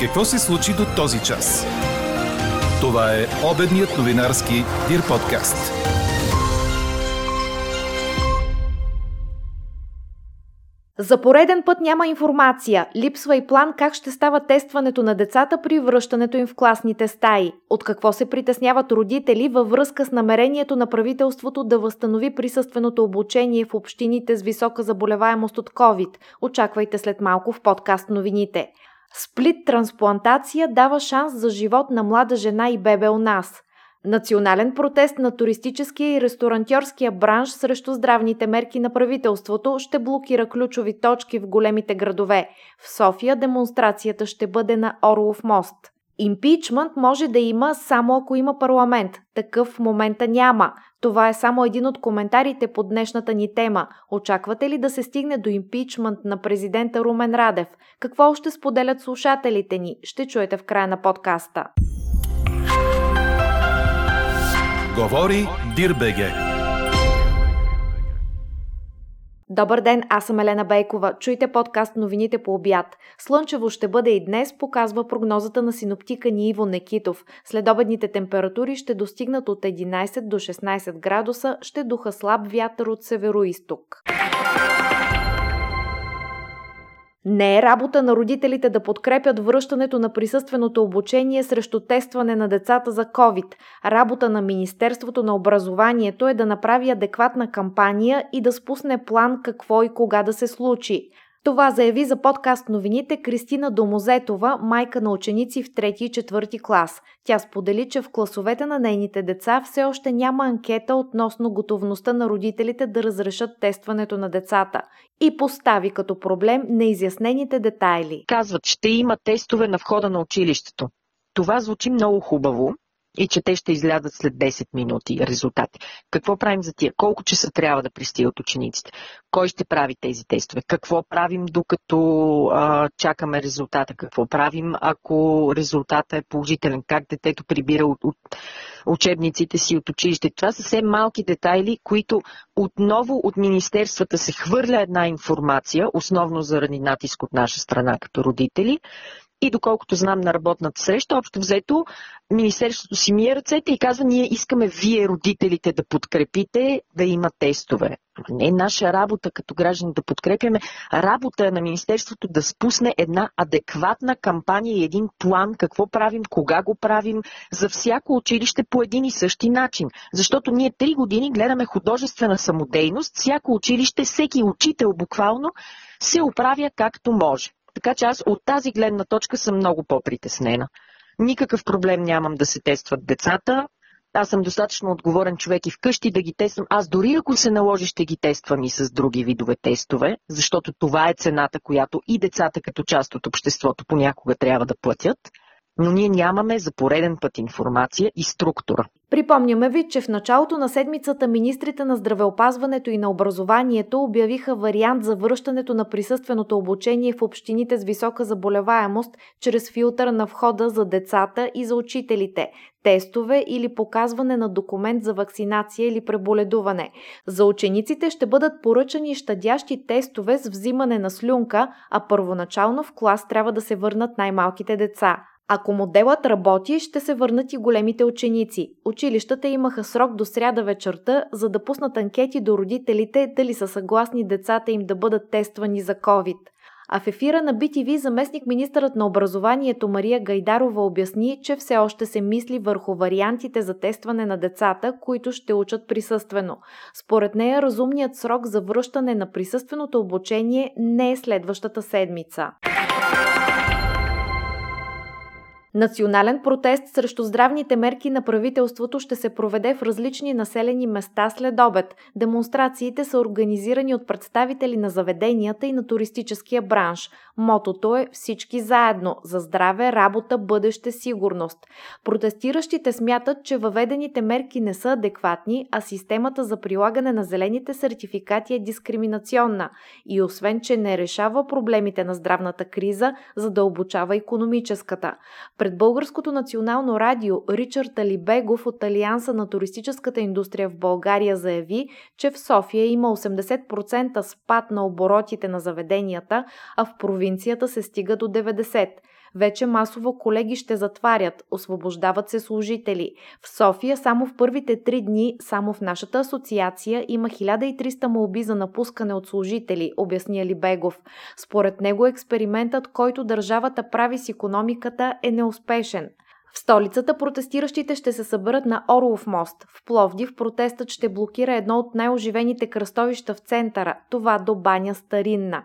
Какво се случи до този час? Това е обедният новинарски Дир подкаст. За пореден път няма информация. Липсва и план как ще става тестването на децата при връщането им в класните стаи. От какво се притесняват родители във връзка с намерението на правителството да възстанови присъственото обучение в общините с висока заболеваемост от COVID. Очаквайте след малко в подкаст новините. Сплит трансплантация дава шанс за живот на млада жена и бебе у нас. Национален протест на туристическия и ресторантьорския бранш срещу здравните мерки на правителството ще блокира ключови точки в големите градове. В София демонстрацията ще бъде на Орлов мост. Импичмент може да има само ако има парламент. Такъв в момента няма. Това е само един от коментарите по днешната ни тема. Очаквате ли да се стигне до импичмент на президента Румен Радев? Какво още споделят слушателите ни? Ще чуете в края на подкаста. Говори Дирбеге. Добър ден, аз съм Елена Бейкова. Чуйте подкаст новините по обяд. Слънчево ще бъде и днес, показва прогнозата на синоптика ни Иво Некитов. Следобедните температури ще достигнат от 11 до 16 градуса, ще духа слаб вятър от северо-исток. Не е работа на родителите да подкрепят връщането на присъственото обучение срещу тестване на децата за COVID. Работа на Министерството на образованието е да направи адекватна кампания и да спусне план какво и кога да се случи. Това заяви за подкаст новините Кристина Домозетова, майка на ученици в 3 и 4 клас. Тя сподели, че в класовете на нейните деца все още няма анкета относно готовността на родителите да разрешат тестването на децата и постави като проблем неизяснените детайли. Казват, ще има тестове на входа на училището. Това звучи много хубаво, и че те ще излязат след 10 минути резултати. Какво правим за тия? Колко часа трябва да пристигат учениците? Кой ще прави тези тестове? Какво правим докато а, чакаме резултата? Какво правим ако резултата е положителен? Как детето прибира от, от учебниците си от училище? Това са все малки детайли, които отново от министерствата се хвърля една информация, основно заради натиск от наша страна като родители, и доколкото знам на работната среща, общо взето, Министерството си мие ръцете и казва, ние искаме вие, родителите, да подкрепите да има тестове. Не е наша работа като граждани да подкрепяме. Работа е на Министерството да спусне една адекватна кампания и един план какво правим, кога го правим, за всяко училище по един и същи начин. Защото ние три години гледаме художествена самодейност, всяко училище, всеки учител буквално се оправя както може. Така че аз от тази гледна точка съм много по-притеснена. Никакъв проблем нямам да се тестват децата. Аз съм достатъчно отговорен човек и вкъщи да ги тествам. Аз дори ако се наложи, ще ги тествам и с други видове тестове, защото това е цената, която и децата като част от обществото понякога трябва да платят. Но ние нямаме за пореден път информация и структура. Припомняме ви, че в началото на седмицата министрите на здравеопазването и на образованието обявиха вариант за връщането на присъственото обучение в общините с висока заболеваемост чрез филтър на входа за децата и за учителите, тестове или показване на документ за вакцинация или преболедуване. За учениците ще бъдат поръчани щадящи тестове с взимане на слюнка, а първоначално в клас трябва да се върнат най-малките деца. Ако моделът работи, ще се върнат и големите ученици. Училищата имаха срок до сряда вечерта, за да пуснат анкети до родителите дали са съгласни децата им да бъдат тествани за COVID. А в ефира на BTV заместник министърът на образованието Мария Гайдарова обясни, че все още се мисли върху вариантите за тестване на децата, които ще учат присъствено. Според нея разумният срок за връщане на присъственото обучение не е следващата седмица. Национален протест срещу здравните мерки на правителството ще се проведе в различни населени места след обед. Демонстрациите са организирани от представители на заведенията и на туристическия бранш. Мотото е всички заедно – за здраве, работа, бъдеще, сигурност. Протестиращите смятат, че въведените мерки не са адекватни, а системата за прилагане на зелените сертификати е дискриминационна и освен, че не решава проблемите на здравната криза, за да обучава економическата. Пред Българското национално радио Ричард Алибегов от Алианса на туристическата индустрия в България заяви, че в София има 80% спад на оборотите на заведенията, а в провинцията се стига до 90%. Вече масово колеги ще затварят, освобождават се служители. В София само в първите три дни, само в нашата асоциация има 1300 молби за напускане от служители, обясни Алибегов. Според него експериментът, който държавата прави с економиката е неуспешен. В столицата протестиращите ще се съберат на Орлов мост. В Пловдив протестът ще блокира едно от най-оживените кръстовища в центъра, това до баня Старинна.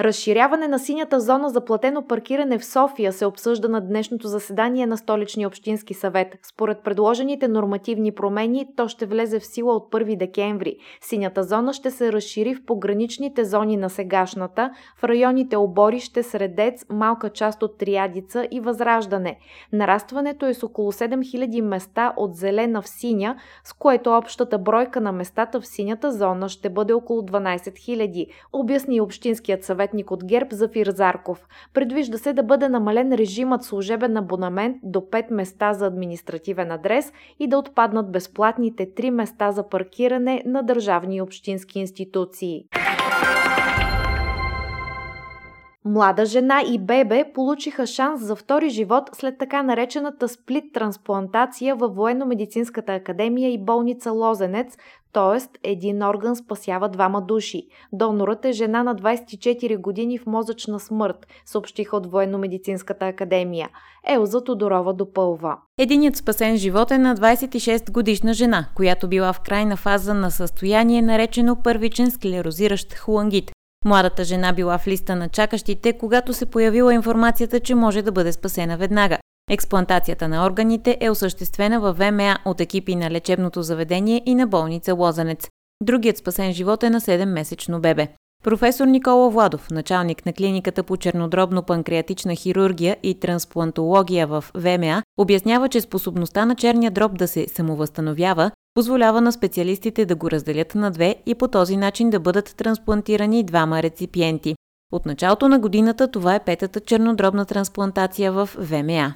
Разширяване на синята зона за платено паркиране в София се обсъжда на днешното заседание на Столичния общински съвет. Според предложените нормативни промени, то ще влезе в сила от 1 декември. Синята зона ще се разшири в пограничните зони на сегашната, в районите Оборище, Средец, малка част от Триадица и Възраждане. Нарастването е с около 7000 места от зелена в синя, с което общата бройка на местата в синята зона ще бъде около 12 000, обясни Общинският съвет съветник от ГЕРБ Зафир Зарков. Предвижда се да бъде намален режимът служебен абонамент до 5 места за административен адрес и да отпаднат безплатните 3 места за паркиране на държавни и общински институции. Млада жена и бебе получиха шанс за втори живот след така наречената сплит трансплантация във Военно-медицинската академия и болница Лозенец, т.е. един орган спасява двама души. Донорът е жена на 24 години в мозъчна смърт, съобщиха от Военно-медицинската академия. Елза Тодорова допълва. Единият спасен живот е на 26 годишна жена, която била в крайна фаза на състояние, наречено първичен склерозиращ холангит. Младата жена била в листа на чакащите, когато се появила информацията, че може да бъде спасена веднага. Експлантацията на органите е осъществена във ВМА от екипи на лечебното заведение и на болница Лозанец. Другият спасен живот е на 7-месечно бебе. Професор Никола Владов, началник на клиниката по чернодробно-панкреатична хирургия и трансплантология в ВМА, обяснява, че способността на черния дроб да се самовъзстановява позволява на специалистите да го разделят на две и по този начин да бъдат трансплантирани двама реципиенти. От началото на годината това е петата чернодробна трансплантация в ВМА.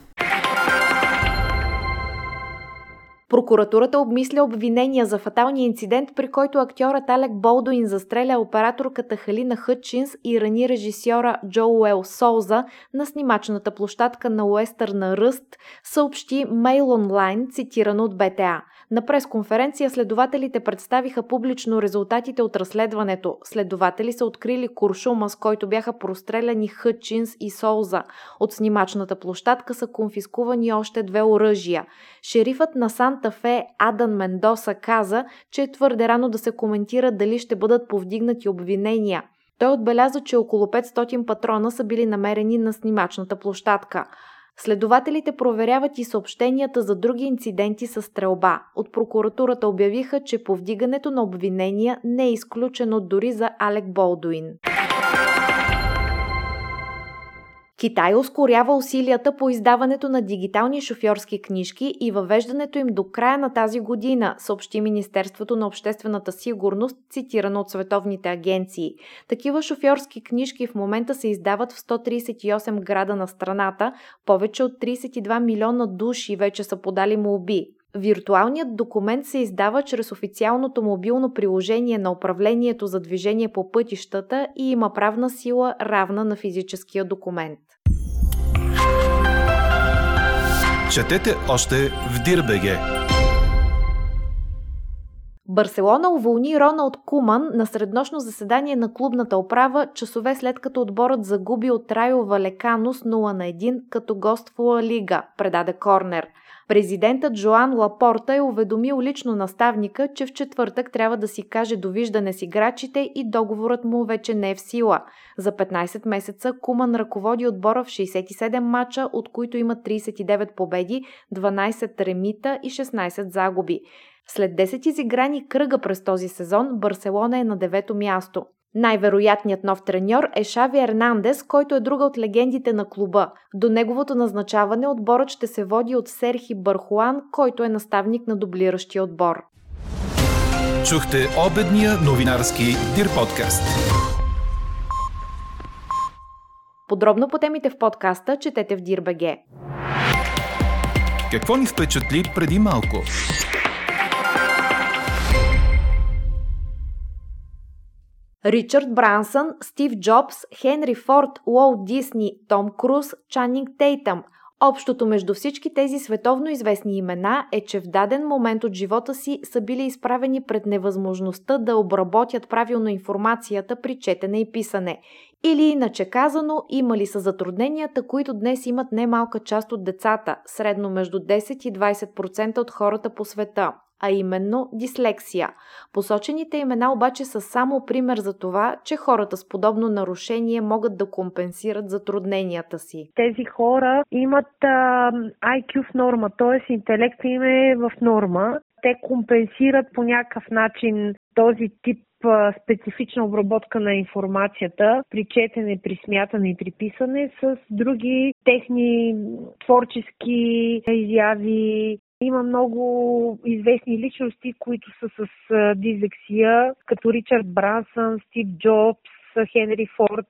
Прокуратурата обмисля обвинения за фаталния инцидент, при който актьорът Алек Болдуин застреля операторката Халина Хътчинс и рани режисьора Джоуел Солза на снимачната площадка на Уестърна Ръст, съобщи Mail Онлайн, цитирано от БТА. На пресконференция следователите представиха публично резултатите от разследването. Следователи са открили куршума, с който бяха простреляни Хътчинс и Солза. От снимачната площадка са конфискувани още две оръжия. Шерифът на Санта Фе Адан Мендоса каза, че е твърде рано да се коментира дали ще бъдат повдигнати обвинения. Той отбеляза, че около 500 патрона са били намерени на снимачната площадка. Следователите проверяват и съобщенията за други инциденти с стрелба. От прокуратурата обявиха, че повдигането на обвинения не е изключено дори за Алек Болдуин. Китай ускорява усилията по издаването на дигитални шофьорски книжки и въвеждането им до края на тази година, съобщи Министерството на обществената сигурност, цитирано от световните агенции. Такива шофьорски книжки в момента се издават в 138 града на страната, повече от 32 милиона души вече са подали молби. Виртуалният документ се издава чрез официалното мобилно приложение на управлението за движение по пътищата и има правна сила равна на физическия документ. Четете още в Дирбеге. Барселона уволни Роналд Куман на среднощно заседание на клубната управа, часове след като отборът загуби от Райо Валекано с 0 на 1 като гост в Ла Лига, предаде Корнер – Президентът Жоан Лапорта е уведомил лично наставника, че в четвъртък трябва да си каже довиждане с играчите и договорът му вече не е в сила. За 15 месеца Куман ръководи отбора в 67 мача, от които има 39 победи, 12 ремита и 16 загуби. След 10 изиграни кръга през този сезон, Барселона е на девето място. Най-вероятният нов треньор е Шави Ернандес, който е друга от легендите на клуба. До неговото назначаване отборът ще се води от Серхи Бархуан, който е наставник на дублиращия отбор. Чухте обедния новинарски Дир подкаст. Подробно по темите в подкаста четете в Дирбеге. Какво ни впечатли преди малко? Ричард Брансън, Стив Джобс, Хенри Форд, Уолт Дисни, Том Круз, Чанинг Тейтъм – Общото между всички тези световно известни имена е, че в даден момент от живота си са били изправени пред невъзможността да обработят правилно информацията при четене и писане. Или иначе казано, имали са затрудненията, които днес имат немалка част от децата, средно между 10 и 20% от хората по света а именно дислексия. Посочените имена обаче са само пример за това, че хората с подобно нарушение могат да компенсират затрудненията си. Тези хора имат а, IQ в норма, т.е. интелекта им е в норма. Те компенсират по някакъв начин този тип специфична обработка на информацията при четене, при смятане и при писане с други техни творчески изяви, има много известни личности, които са с дизексия, като Ричард Брансън, Стив Джобс, Хенри Форд,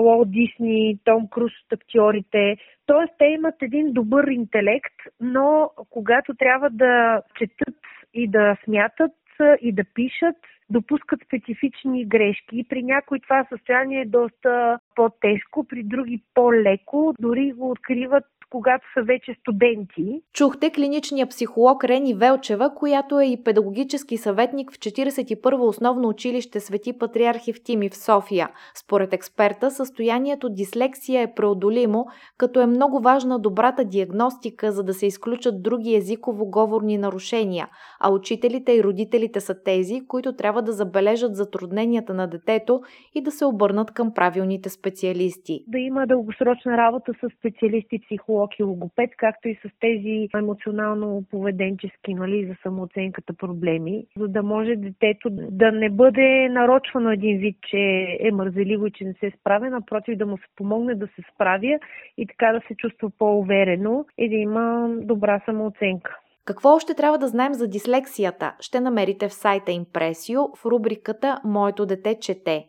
Уолт Дисни, Том Круз от актьорите. Тоест, те имат един добър интелект, но когато трябва да четат и да смятат и да пишат, допускат специфични грешки. При някои това състояние е доста по-тежко, при други по-леко, дори го откриват когато са вече студенти. Чухте клиничния психолог Рени Велчева, която е и педагогически съветник в 41-во основно училище Свети Патриархи в Тими в София. Според експерта, състоянието дислексия е преодолимо, като е много важна добрата диагностика, за да се изключат други езиково-говорни нарушения, а учителите и родителите са тези, които трябва да забележат затрудненията на детето и да се обърнат към правилните специалисти. Да има дългосрочна работа с специалисти психолози психолог и логопед, както и с тези емоционално-поведенчески, нали, за самооценката проблеми, за да може детето да не бъде нарочвано един вид, че е мързеливо и че не се справя, напротив да му се помогне да се справя и така да се чувства по-уверено и да има добра самооценка. Какво още трябва да знаем за дислексията? Ще намерите в сайта Импресио в рубриката Моето дете чете.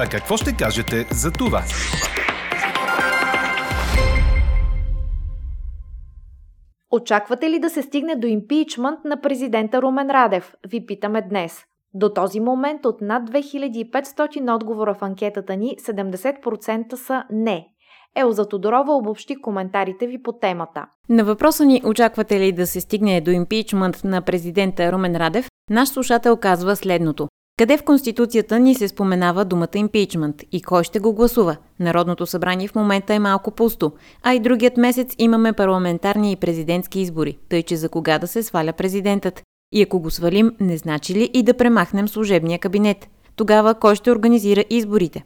А какво ще кажете за това? Очаквате ли да се стигне до импичмент на президента Румен Радев? Ви питаме днес. До този момент от над 2500 отговора в анкетата ни 70% са не. Елза Тодорова обобщи коментарите ви по темата. На въпроса ни очаквате ли да се стигне до импичмент на президента Румен Радев, наш слушател казва следното. Къде в Конституцията ни се споменава думата импичмент и кой ще го гласува? Народното събрание в момента е малко пусто, а и другият месец имаме парламентарни и президентски избори, тъй че за кога да се сваля президентът? И ако го свалим, не значи ли и да премахнем служебния кабинет? Тогава кой ще организира изборите?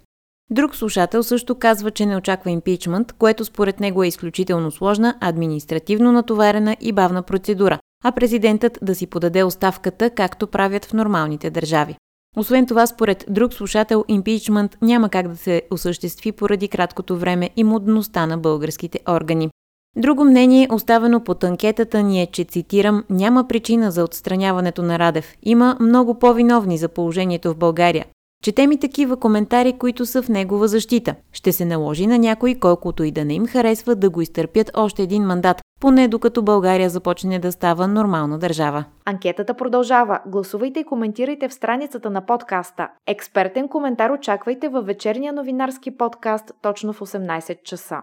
Друг слушател също казва, че не очаква импичмент, което според него е изключително сложна, административно натоварена и бавна процедура, а президентът да си подаде оставката, както правят в нормалните държави. Освен това, според друг слушател, импичмент няма как да се осъществи поради краткото време и мудността на българските органи. Друго мнение, оставено под анкетата ни е, че, цитирам, няма причина за отстраняването на Радев. Има много по-виновни за положението в България. Четем и такива коментари, които са в негова защита. Ще се наложи на някой, колкото и да не им харесва, да го изтърпят още един мандат, поне докато България започне да става нормална държава. Анкетата продължава. Гласувайте и коментирайте в страницата на подкаста. Експертен коментар очаквайте във вечерния новинарски подкаст точно в 18 часа.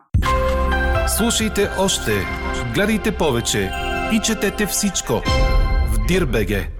Слушайте още, гледайте повече и четете всичко в Дирбеге.